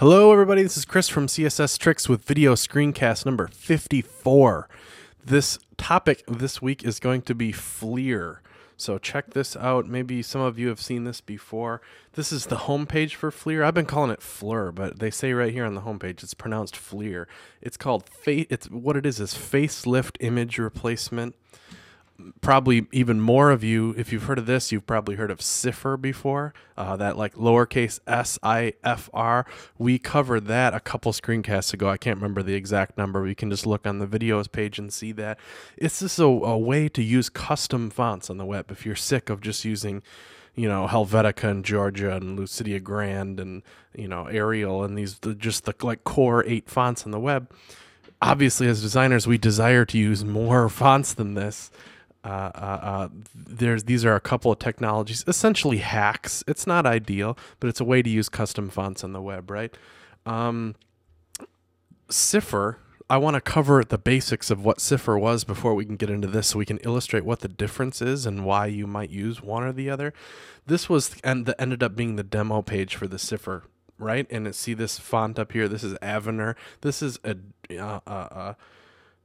Hello, everybody. This is Chris from CSS Tricks with video screencast number 54. This topic this week is going to be FLIR. So check this out. Maybe some of you have seen this before. This is the homepage for FLIR. I've been calling it Fleur, but they say right here on the homepage it's pronounced Fleer. It's called fa- it's what it is is facelift image replacement probably even more of you, if you've heard of this, you've probably heard of sIFR before. Uh, that like lowercase s i f r. We covered that a couple screencasts ago. I can't remember the exact number. You can just look on the videos page and see that. It's just a, a way to use custom fonts on the web. If you're sick of just using you know Helvetica and Georgia and Lucidia Grand and you know Arial and these the, just the like core eight fonts on the web. Obviously, as designers, we desire to use more fonts than this. Uh, uh, uh, there's these are a couple of technologies, essentially hacks. It's not ideal, but it's a way to use custom fonts on the web, right? Um, sIFR. I want to cover the basics of what sIFR was before we can get into this, so we can illustrate what the difference is and why you might use one or the other. This was and that ended up being the demo page for the sIFR, right? And see this font up here. This is Avenir. This is a uh, uh, uh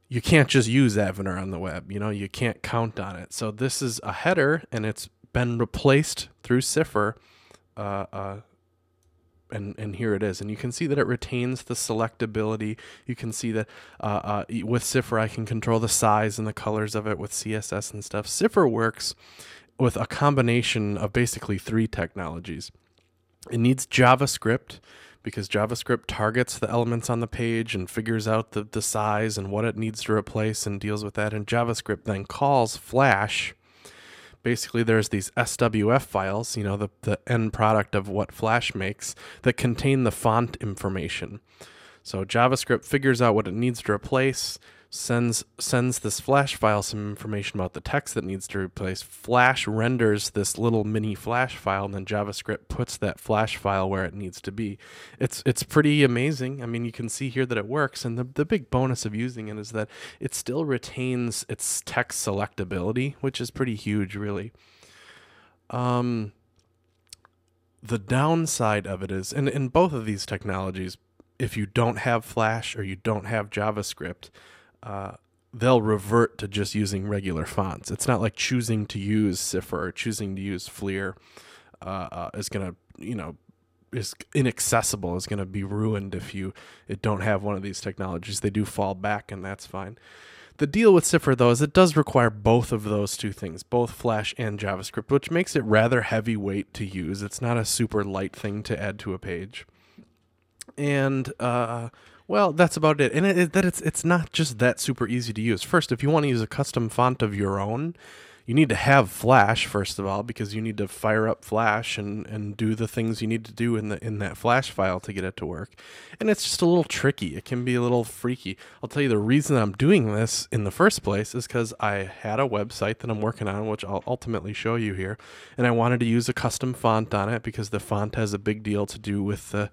you can't just use Avenir on the web. You know, you can't count on it. So this is a header, and it's been replaced through sIFR. Uh, uh, and and here it is, and you can see that it retains the selectability. You can see that uh, uh, with sIFR, I can control the size and the colors of it with CSS and stuff. sIFR works with a combination of basically three technologies. It needs JavaScript because JavaScript targets the elements on the page and figures out the, the size and what it needs to replace and deals with that. And JavaScript then calls Flash. Basically, there's these SWF files, you know, the, the end product of what Flash makes, that contain the font information. So JavaScript figures out what it needs to replace, sends sends this flash file some information about the text that needs to replace. Flash renders this little mini flash file and then javascript puts that flash file where it needs to be. It's it's pretty amazing. I mean you can see here that it works and the, the big bonus of using it is that it still retains its text selectability which is pretty huge really. Um the downside of it is and in both of these technologies if you don't have flash or you don't have javascript uh, they'll revert to just using regular fonts. It's not like choosing to use sIFR or choosing to use FLIR uh, uh, is going to, you know, is inaccessible, is going to be ruined if you it don't have one of these technologies. They do fall back, and that's fine. The deal with sIFR, though, is it does require both of those two things, both Flash and JavaScript, which makes it rather heavyweight to use. It's not a super light thing to add to a page. And uh, well, that's about it. And it, it, that it's it's not just that super easy to use. First, if you want to use a custom font of your own, you need to have Flash first of all because you need to fire up Flash and, and do the things you need to do in the in that Flash file to get it to work. And it's just a little tricky. It can be a little freaky. I'll tell you the reason I'm doing this in the first place is because I had a website that I'm working on, which I'll ultimately show you here, and I wanted to use a custom font on it because the font has a big deal to do with the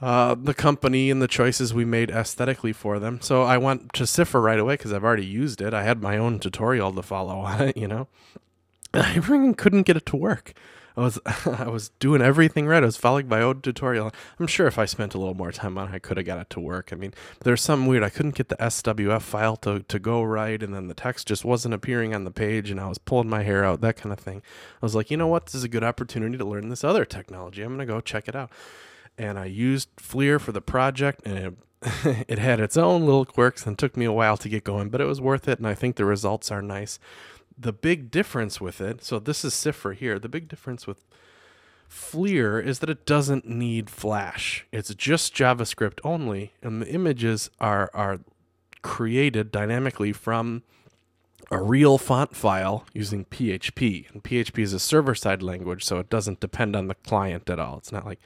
uh, the company and the choices we made aesthetically for them. So I went to sIFR right away because I've already used it. I had my own tutorial to follow on it, you know. I couldn't get it to work. I was I was doing everything right. I was following my own tutorial. I'm sure if I spent a little more time on it, I could have got it to work. I mean, there's something weird. I couldn't get the SWF file to, to go right, and then the text just wasn't appearing on the page, and I was pulling my hair out, that kind of thing. I was like, you know what? This is a good opportunity to learn this other technology. I'm gonna go check it out and I used FLIR for the project, and it, it had its own little quirks and took me a while to get going, but it was worth it, and I think the results are nice. The big difference with it, so this is sIFR here, the big difference with FLIR is that it doesn't need Flash. It's just JavaScript only, and the images are are created dynamically from a real font file using PHP. And PHP is a server side language, so it doesn't depend on the client at all. It's not like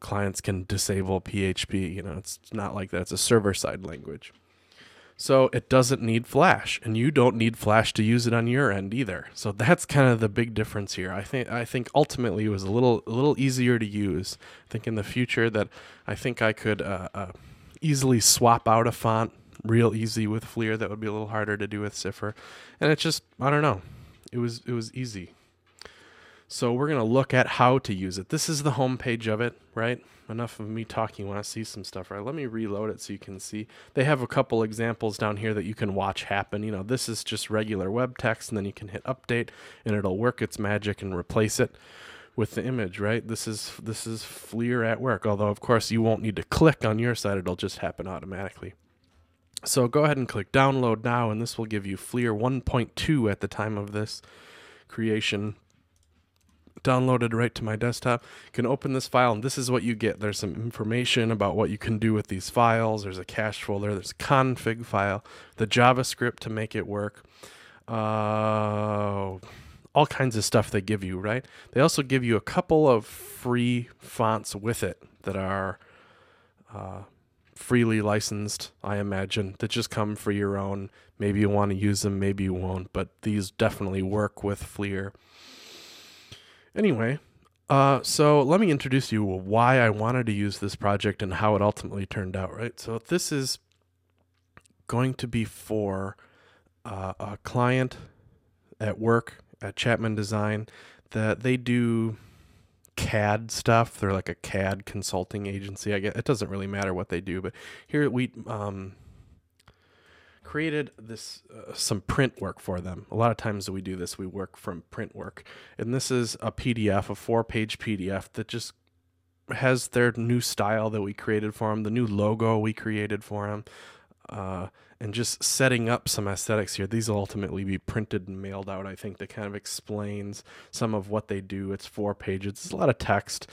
clients can disable PHP. You know, it's not like that. It's a server side language. So it doesn't need Flash, and you don't need Flash to use it on your end either. So that's kind of the big difference here. I think I think ultimately it was a little a little easier to use. I think in the future that I think I could uh, uh, easily swap out a font real easy with FLIR. That would be a little harder to do with sIFR, and it's just I don't know. It was it was easy. So we're going to look at how to use it. This is the home page of it, right? Enough of me talking. You Want to see some stuff, right? Let me reload it so you can see. They have a couple examples down here that you can watch happen. You know, this is just regular web text, and then you can hit update, and it'll work its magic and replace it with the image, right? This is this is FLIR at work. Although of course you won't need to click on your side; it'll just happen automatically. So go ahead and click download now, and this will give you FLIR 1.2 at the time of this creation downloaded right to my desktop. You can open this file, and this is what you get. There's some information about what you can do with these files. There's a cache folder. There's a config file, the JavaScript to make it work. Uh, all kinds of stuff they give you, right? They also give you a couple of free fonts with it that are uh, freely licensed, I imagine, that just come for your own. Maybe you want to use them, maybe you won't, but these definitely work with FLIR. Anyway, uh, so let me introduce you why I wanted to use this project and how it ultimately turned out, right? So this is going to be for uh, a client at work at Chapman Design that they do CAD stuff. They're like a CAD consulting agency. I guess it doesn't really matter what they do, but here we um, created this uh, some print work for them. A lot of times we do this, we work from print work, and this is a PDF, a four-page PDF that just has their new style that we created for them, the new logo we created for them. Uh, and just setting up some aesthetics here. These will ultimately be printed and mailed out. I think that kind of explains some of what they do. It's four pages. It's a lot of text,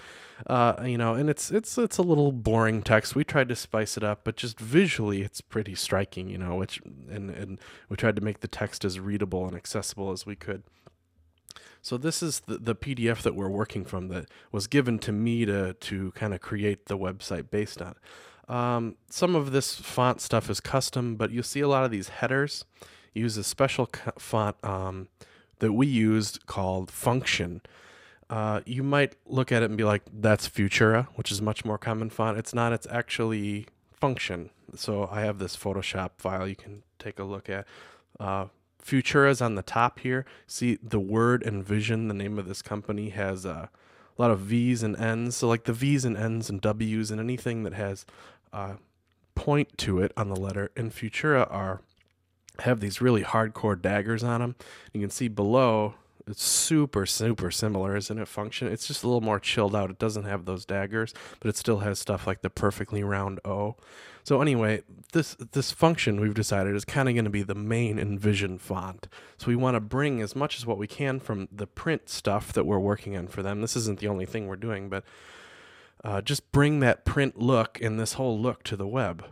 uh, you know, and it's it's it's a little boring text. We tried to spice it up, but just visually, it's pretty striking, you know. Which and and we tried to make the text as readable and accessible as we could. So this is the, the PDF that we're working from that was given to me to to kind of create the website based on. Um, some of this font stuff is custom, but you'll see a lot of these headers use a special font um, that we used called Function. Uh, you might look at it and be like, that's Futura, which is much more common font. It's not, it's actually Function. So I have this Photoshop file you can take a look at. Uh, Futura is on the top here. See the word Envision, the name of this company, has uh, a lot of V's and N's. So like the V's and N's and W's and anything that has uh, point to it on the letter in Futura are have these really hardcore daggers on them. You can see below it's super super similar isn't it function it's just a little more chilled out it doesn't have those daggers but it still has stuff like the perfectly round o so anyway this this function we've decided is kind of going to be the main envision font so we want to bring as much as what we can from the print stuff that we're working on for them this isn't the only thing we're doing but uh, just bring that print look and this whole look to the web.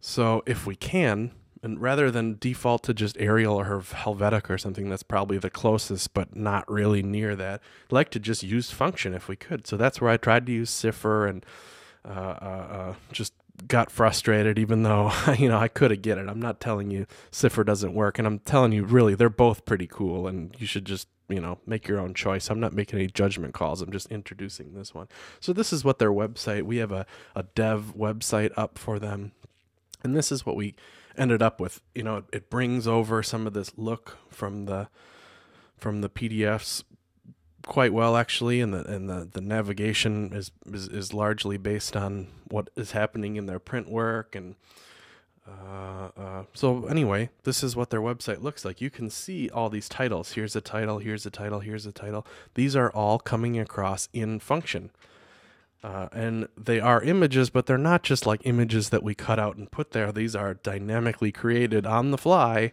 So if we can, and rather than default to just Arial or Helvetica or something that's probably the closest but not really near that, I'd like to just use function if we could. So that's where I tried to use sIFR and uh, uh, uh just got frustrated even though you know I could have get it. I'm not telling you sIFR doesn't work and I'm telling you really they're both pretty cool and you should just you know make your own choice. I'm not making any judgment calls. I'm just introducing this one. So this is what their website we have a, a dev website up for them and this is what we ended up with. You know it brings over some of this look from the from the pdfs quite well actually and the and the, the navigation is, is is largely based on what is happening in their print work and uh, uh, so anyway, this is what their website looks like. You can see all these titles. Here's a title. Here's a title. Here's a title. These are all coming across in function. Uh, and they are images, but they're not just like images that we cut out and put there. These are dynamically created on the fly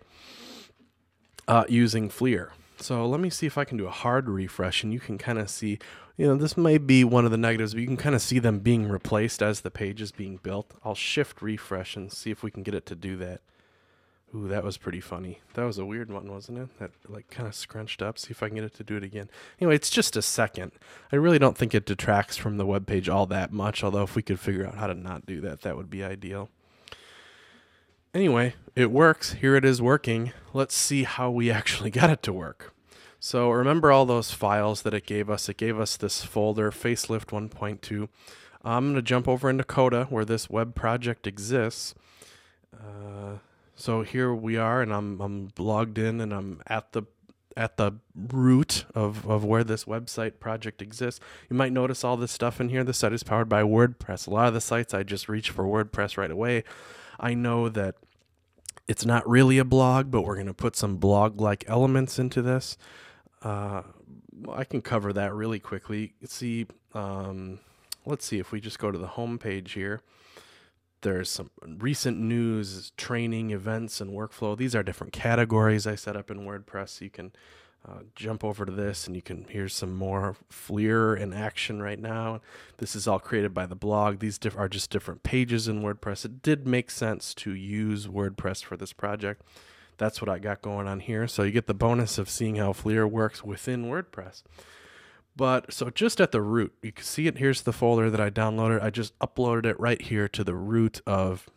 uh, using FLIR. So let me see if I can do a hard refresh and you can kind of see you know, this may be one of the negatives, but you can kind of see them being replaced as the page is being built. I'll shift refresh and see if we can get it to do that. Ooh, that was pretty funny. That was a weird one, wasn't it? That like kind of scrunched up. See if I can get it to do it again. Anyway, it's just a second. I really don't think it detracts from the web page all that much, although if we could figure out how to not do that, that would be ideal. Anyway, it works. Here it is working. Let's see how we actually got it to work. So remember all those files that it gave us. It gave us this folder, facelift 1.2. I'm going to jump over into Coda where this web project exists. Uh, so here we are, and I'm, I'm logged in, and I'm at the at the root of, of where this website project exists. You might notice all this stuff in here. The site is powered by WordPress. A lot of the sites I just reach for WordPress right away. I know that it's not really a blog, but we're going to put some blog like elements into this. Uh, I can cover that really quickly. See, um, let's see if we just go to the home page here. There's some recent news, training, events, and workflow. These are different categories I set up in WordPress. So you can uh, jump over to this and you can hear some more FLIR in action right now. This is all created by the blog. These diff- are just different pages in WordPress. It did make sense to use WordPress for this project. That's what I got going on here. So you get the bonus of seeing how FLIR works within WordPress. But so just at the root, you can see it. Here's the folder that I downloaded. I just uploaded it right here to the root of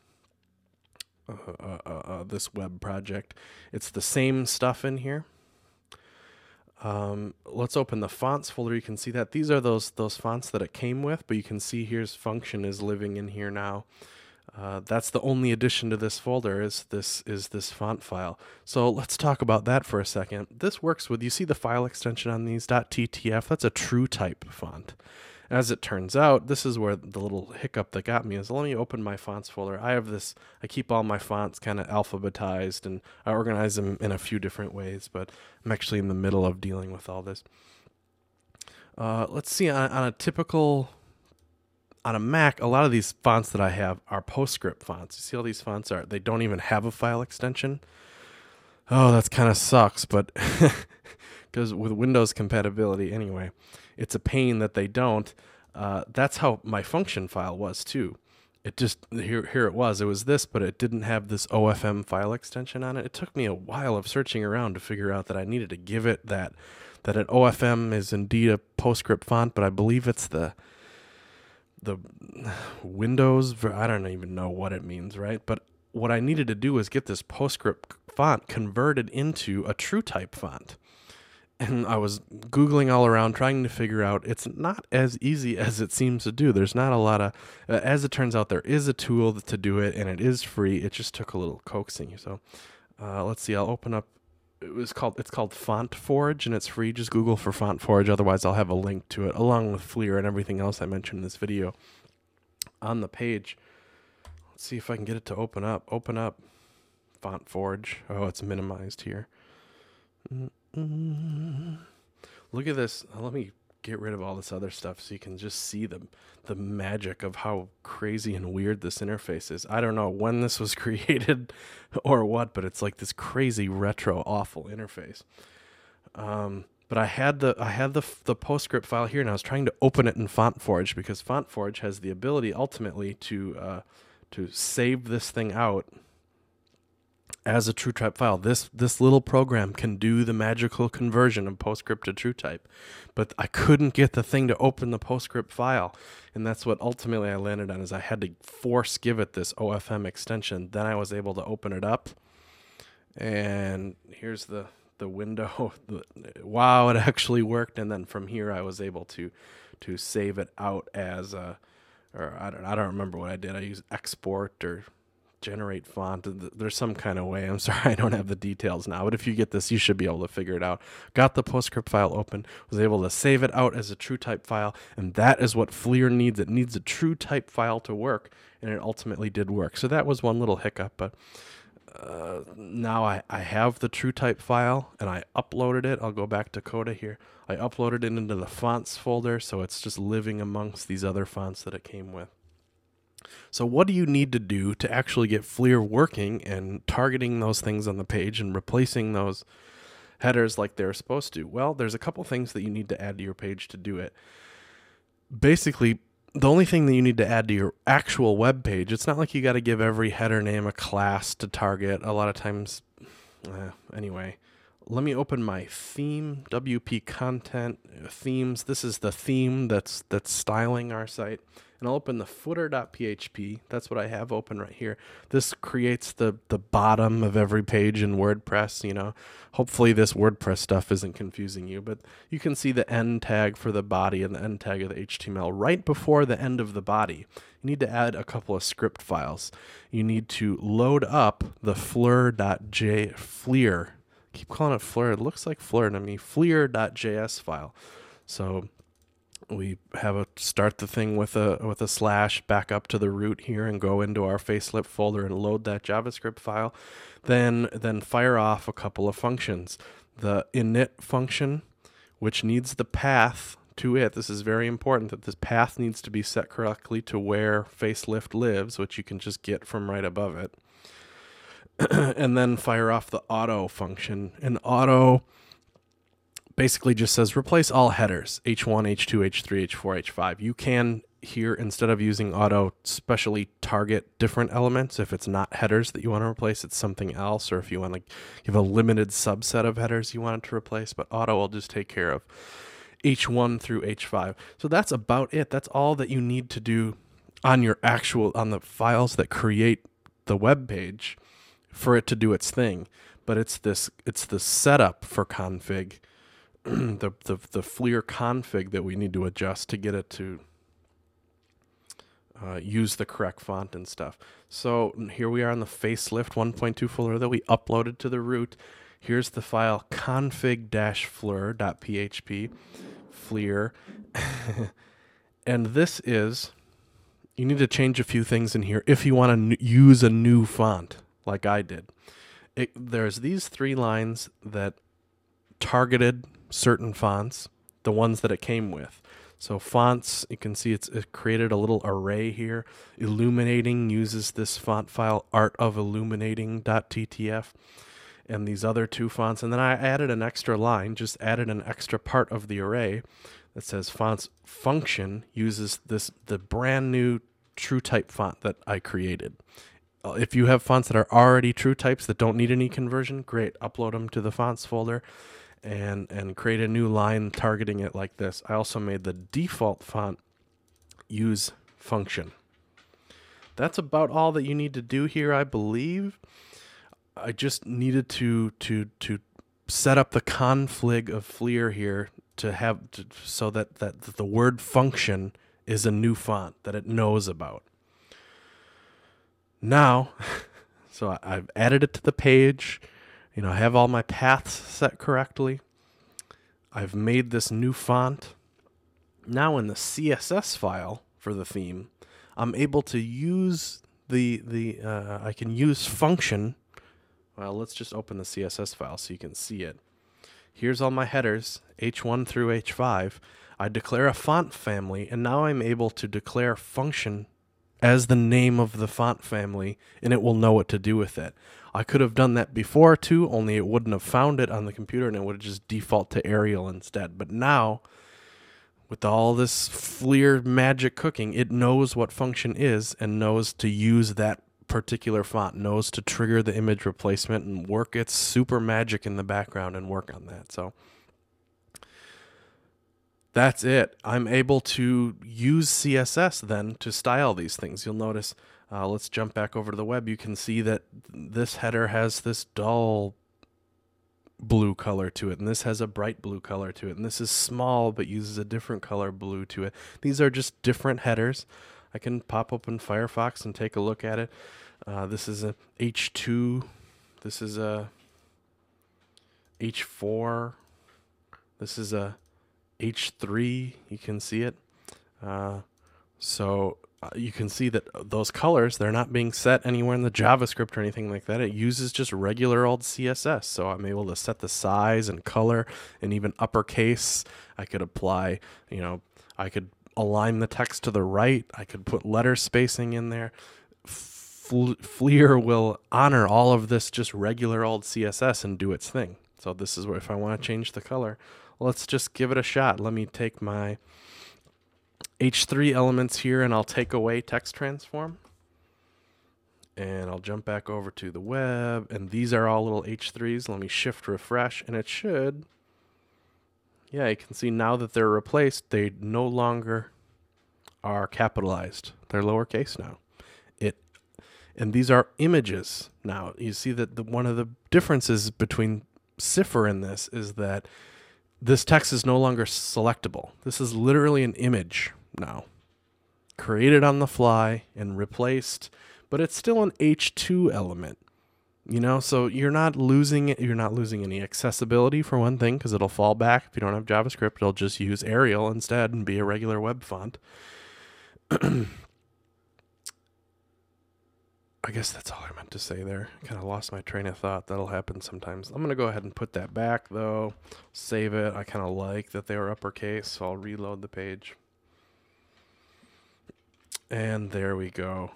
uh, uh, uh, uh this web project. It's the same stuff in here. Um, let's open the fonts folder. You can see that these are those those fonts that it came with, but you can see here's function is living in here now. Uh, that's the only addition to this folder is this is this font file. So let's talk about that for a second. This works with you see the file extension on these .ttf. That's a true type font. As it turns out, this is where the little hiccup that got me is let me open my fonts folder. I have this, I keep all my fonts kind of alphabetized and I organize them in a few different ways, but I'm actually in the middle of dealing with all this. Uh, let's see, on, on a typical on a Mac, a lot of these fonts that I have are PostScript fonts. You see all these fonts are they don't even have a file extension. Oh, that's kind of sucks, but because with Windows compatibility anyway, it's a pain that they don't. Uh, that's how my function file was too. It just here here it was. It was this, but it didn't have this OFM file extension on it. It took me a while of searching around to figure out that I needed to give it that that an OFM is indeed a PostScript font, but I believe it's the the Windows. I don't even know what it means, right? But what I needed to do was get this PostScript font converted into a TrueType font and I was googling all around trying to figure out it's not as easy as it seems to do. There's not a lot of uh, as it turns out there is a tool to do it and it is free. It just took a little coaxing. So uh, let's see. I'll open up it was called it's called Font Forge and it's free. Just Google for Font Forge. Otherwise, I'll have a link to it along with FLIR and everything else I mentioned in this video on the page. Let's see if I can get it to open up. Open up Font Forge. Oh, it's minimized here. Mm Mm. Look at this. Let me get rid of all this other stuff so you can just see the the magic of how crazy and weird this interface is. I don't know when this was created or what, but it's like this crazy retro awful interface. Um, but I had the I had the the PostScript file here, and I was trying to open it in FontForge because FontForge has the ability ultimately to uh, to save this thing out as a TrueType file. This this little program can do the magical conversion of PostScript to TrueType, but I couldn't get the thing to open the PostScript file, and that's what ultimately I landed on. Is I had to force give it this OFM extension. Then I was able to open it up, and here's the the window. wow, it actually worked. And then from here, I was able to to save it out as a, or I don't I don't remember what I did. I used export or generate font. There's some kind of way. I'm sorry, I don't have the details now, but if you get this, you should be able to figure it out. Got the PostScript file open, was able to save it out as a TrueType file, and that is what FLIR needs. It needs a TrueType file to work, and it ultimately did work. So that was one little hiccup, but uh, now I, I have the TrueType file and I uploaded it. I'll go back to Coda here. I uploaded it into the fonts folder, so it's just living amongst these other fonts that it came with. So, what do you need to do to actually get FLIR working and targeting those things on the page and replacing those headers like they're supposed to? Well, there's a couple things that you need to add to your page to do it. Basically, the only thing that you need to add to your actual web page, it's not like you got to give every header name a class to target. A lot of times, uh, anyway, let me open my theme WP content uh, themes. This is the theme that's that's styling our site and I'll open the footer.php. That's what I have open right here. This creates the the bottom of every page in WordPress, you know. Hopefully this WordPress stuff isn't confusing you, but you can see the end tag for the body and the end tag of the HTML right before the end of the body. You need to add a couple of script files. You need to load up the fleur.j FLIR keep calling it Fleur. It looks like Fleur to me. Fleer.js file. So we have a start the thing with a with a slash back up to the root here and go into our facelift folder and load that JavaScript file. Then then fire off a couple of functions. The init function, which needs the path to it. This is very important that this path needs to be set correctly to where facelift lives, which you can just get from right above it. and then fire off the auto function. And auto basically just says replace all headers H1, H2, H3, H4, H5. You can here instead of using auto specially target different elements. If it's not headers that you want to replace it's something else. Or if you want to give a limited subset of headers you want it to replace. But auto will just take care of h1 through h5 so that's about it. That's all that you need to do on your actual on the files that create the web page for it to do its thing but it's this it's the setup for config the, the the FLIR config that we need to adjust to get it to uh, use the correct font and stuff. So here we are on the facelift 1.2 folder that we uploaded to the root. Here's the file config-fleur.php, Fleer. and this is, you need to change a few things in here if you want to n- use a new font, like I did. It, there's these three lines that targeted certain fonts, the ones that it came with. So fonts, you can see it's it created a little array here. Illuminating uses this font file artofilluminating.ttf and these other two fonts. And then I added an extra line, just added an extra part of the array that says fonts function uses this the brand new true type font that I created. Uh, if you have fonts that are already true types that don't need any conversion, great, upload them to the fonts folder and and create a new line targeting it like this. I also made the default font use function. That's about all that you need to do here, I believe. I just needed to to to set up the config of FLIR here to have to, so that that the word function is a new font that it knows about. Now, so I've added it to the page you know, I have all my paths set correctly. I've made this new font. Now in the CSS file for the theme, I'm able to use the the uh, I can use function. Well, let's just open the CSS file so you can see it. Here's all my headers, H1 through H5. I declare a font family, and now I'm able to declare function as the name of the font family, and it will know what to do with it. I could have done that before too, only it wouldn't have found it on the computer and it would have just default to Arial instead. But now, with all this FLIR magic cooking, it knows what function is and knows to use that particular font, knows to trigger the image replacement and work its super magic in the background and work on that. So that's it. I'm able to use CSS then to style these things. You'll notice uh, let's jump back over to the web. You can see that this header has this dull blue color to it, and this has a bright blue color to it, and this is small but uses a different color blue to it. These are just different headers. I can pop open Firefox and take a look at it. Uh, this is a H2. This is a H4. This is a H3. You can see it. Uh, so uh, you can see that those colors they're not being set anywhere in the javascript or anything like that. It uses just regular old css so i'm able to set the size and color and even uppercase. I could apply you know i could align the text to the right. I could put letter spacing in there. FLIR will honor all of this just regular old css and do its thing. So this is where if i want to change the color let's just give it a shot let me take my H3 elements here and I'll take away text transform. And I'll jump back over to the web and these are all little H3s. Let me shift refresh and it should, yeah, you can see now that they're replaced, they no longer are capitalized. They're lowercase now. It and these are images now. You see that the, one of the differences between sIFR in this is that this text is no longer selectable. This is literally an image now. Created on the fly and replaced, but it's still an H2 element. you know so you're not losing it. you're not losing any accessibility for one thing because it'll fall back if you don't have javascript it'll just use arial instead and be a regular web font I guess that's all I meant to say there. Kind of lost my train of thought. That'll happen sometimes. I'm going to go ahead and put that back, though. Save it. I kind of like that they were uppercase, so I'll reload the page. And there we go.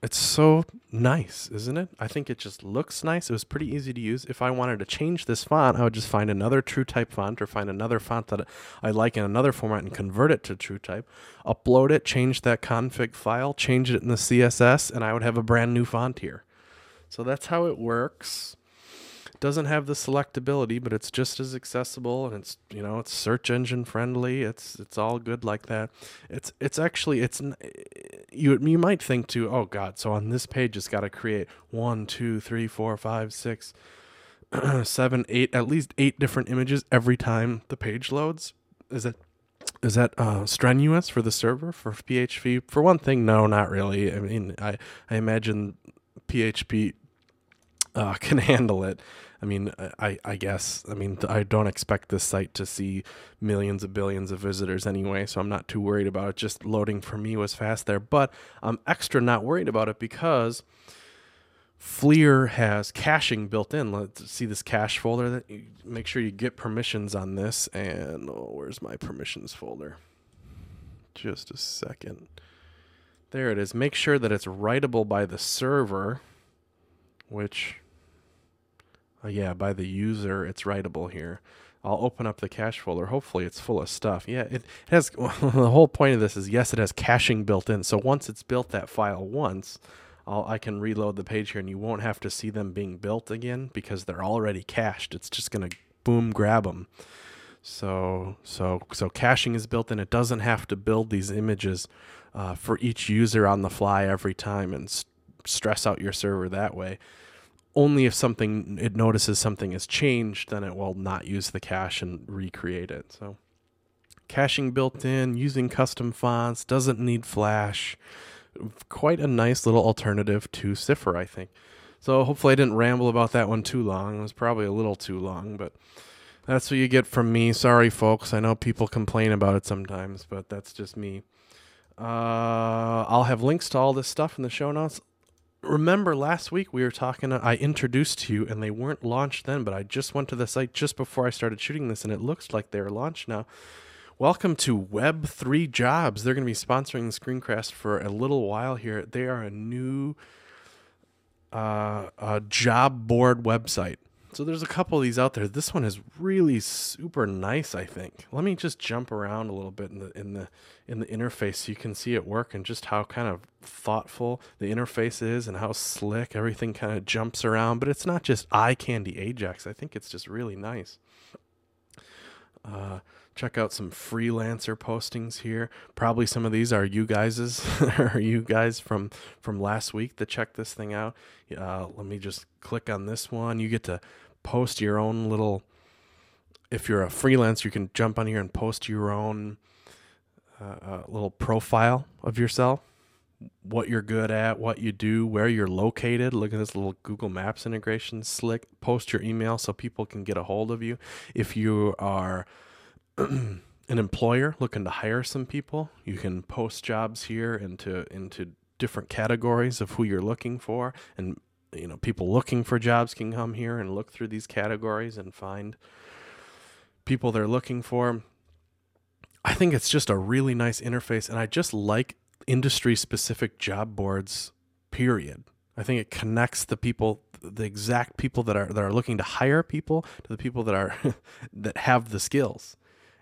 It's so nice, isn't it? I think it just looks nice. It was pretty easy to use. If I wanted to change this font, I would just find another TrueType font or find another font that I like in another format and convert it to TrueType, upload it, change that config file, change it in the CSS, and I would have a brand new font here. So that's how it works doesn't have the selectability, but it's just as accessible and it's you know it's search engine friendly. It's it's all good like that. It's it's actually it's you you might think too. Oh God! So on this page, it's got to create one, two, three, four, five, six, seven, eight, at least eight different images every time the page loads. Is it is that uh, strenuous for the server for PHP? For one thing, no, not really. I mean, I I imagine PHP uh, can handle it. I mean, uh, I, I guess, I mean, I don't expect this site to see millions of billions of visitors anyway, so I'm not too worried about it. Just loading for me was fast there, but I'm extra not worried about it because FLIR has caching built in. Let's see this cache folder. That you, make sure you get permissions on this. And oh, where's my permissions folder? Just a second. There it is. Make sure that it's writable by the server, which uh, yeah, by the user, it's writable here. I'll open up the cache folder. Hopefully, it's full of stuff. Yeah, it, has. The whole point of this is yes, it has caching built in. So once it's built that file once, I'll, I can reload the page here, and you won't have to see them being built again because they're already cached. It's just gonna boom grab them. So so so caching is built in. It doesn't have to build these images uh, for each user on the fly every time and st- stress out your server that way only if something it notices something has changed, then it will not use the cache and recreate it. So caching built in, using custom fonts, doesn't need Flash. Quite a nice little alternative to sIFR, I think. So hopefully I didn't ramble about that one too long. It was probably a little too long, but that's what you get from me. Sorry, folks. I know people complain about it sometimes, but that's just me. Uh, I'll have links to all this stuff in the show notes remember last week we were talking i introduced to you and they weren't launched then but i just went to the site just before i started shooting this and it looks like they're launched now. Welcome to web3 jobs. They're going to be sponsoring the screencast for a little while here. They are a new uh, a job board website so there's a couple of these out there. This one is really super nice, I think. Let me just jump around a little bit in the in the in the interface so you can see it work and just how kind of thoughtful the interface is and how slick everything kind of jumps around. But it's not just eye candy Ajax. I think it's just really nice. Uh, check out some freelancer postings here. Probably some of these are you guys's or you guys from from last week that check this thing out. Uh, let me just click on this one. You get to post your own little. If you're a freelancer, you can jump on here and post your own uh, uh, little profile of yourself, what you're good at, what you do, where you're located. Look at this little Google Maps integration slick. Post your email so people can get a hold of you. If you are an employer looking to hire some people, you can post jobs here into into different categories of who you're looking for and you know people looking for jobs can come here and look through these categories and find people they're looking for. I think it's just a really nice interface and I just like industry specific job boards period. I think it connects the people the exact people that are that are looking to hire people to the people that are that have the skills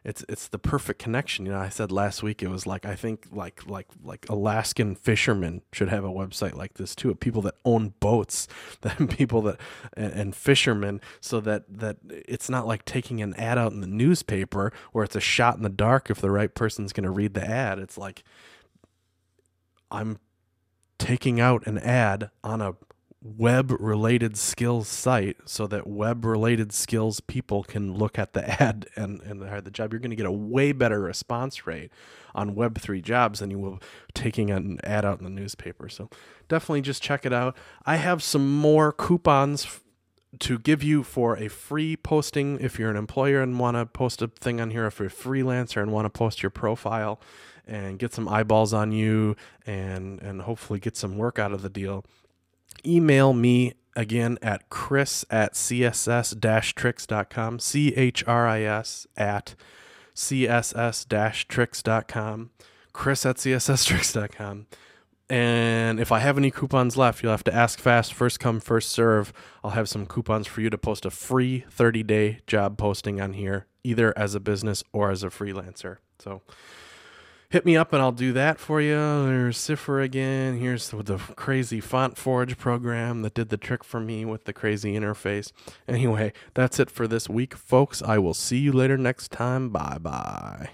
it's it's the perfect connection. You know, I said last week it was like I think like like like Alaskan fishermen should have a website like this too. People that own boats, that people that and, and fishermen, so that that it's not like taking an ad out in the newspaper where it's a shot in the dark if the right person's going to read the ad. It's like I'm taking out an ad on a web related skills site so that web related skills people can look at the ad and, and hire the job, you're going to get a way better response rate on Web3 jobs than you will taking an ad out in the newspaper. So definitely just check it out. I have some more coupons to give you for a free posting if you're an employer and want to post a thing on here if you're a freelancer and want to post your profile and get some eyeballs on you and and hopefully get some work out of the deal email me again at chris at css-tricks.com c-h-r-i-s at css-tricks.com chris at css-tricks.com and if I have any coupons left, you'll have to ask fast, first come, first serve. I'll have some coupons for you to post a free 30 day job posting on here, either as a business or as a freelancer. So hit me up and I'll do that for you. There's sIFR again. Here's the, the crazy Font Forge program that did the trick for me with the crazy interface. Anyway, that's it for this week, folks. I will see you later next time. Bye bye.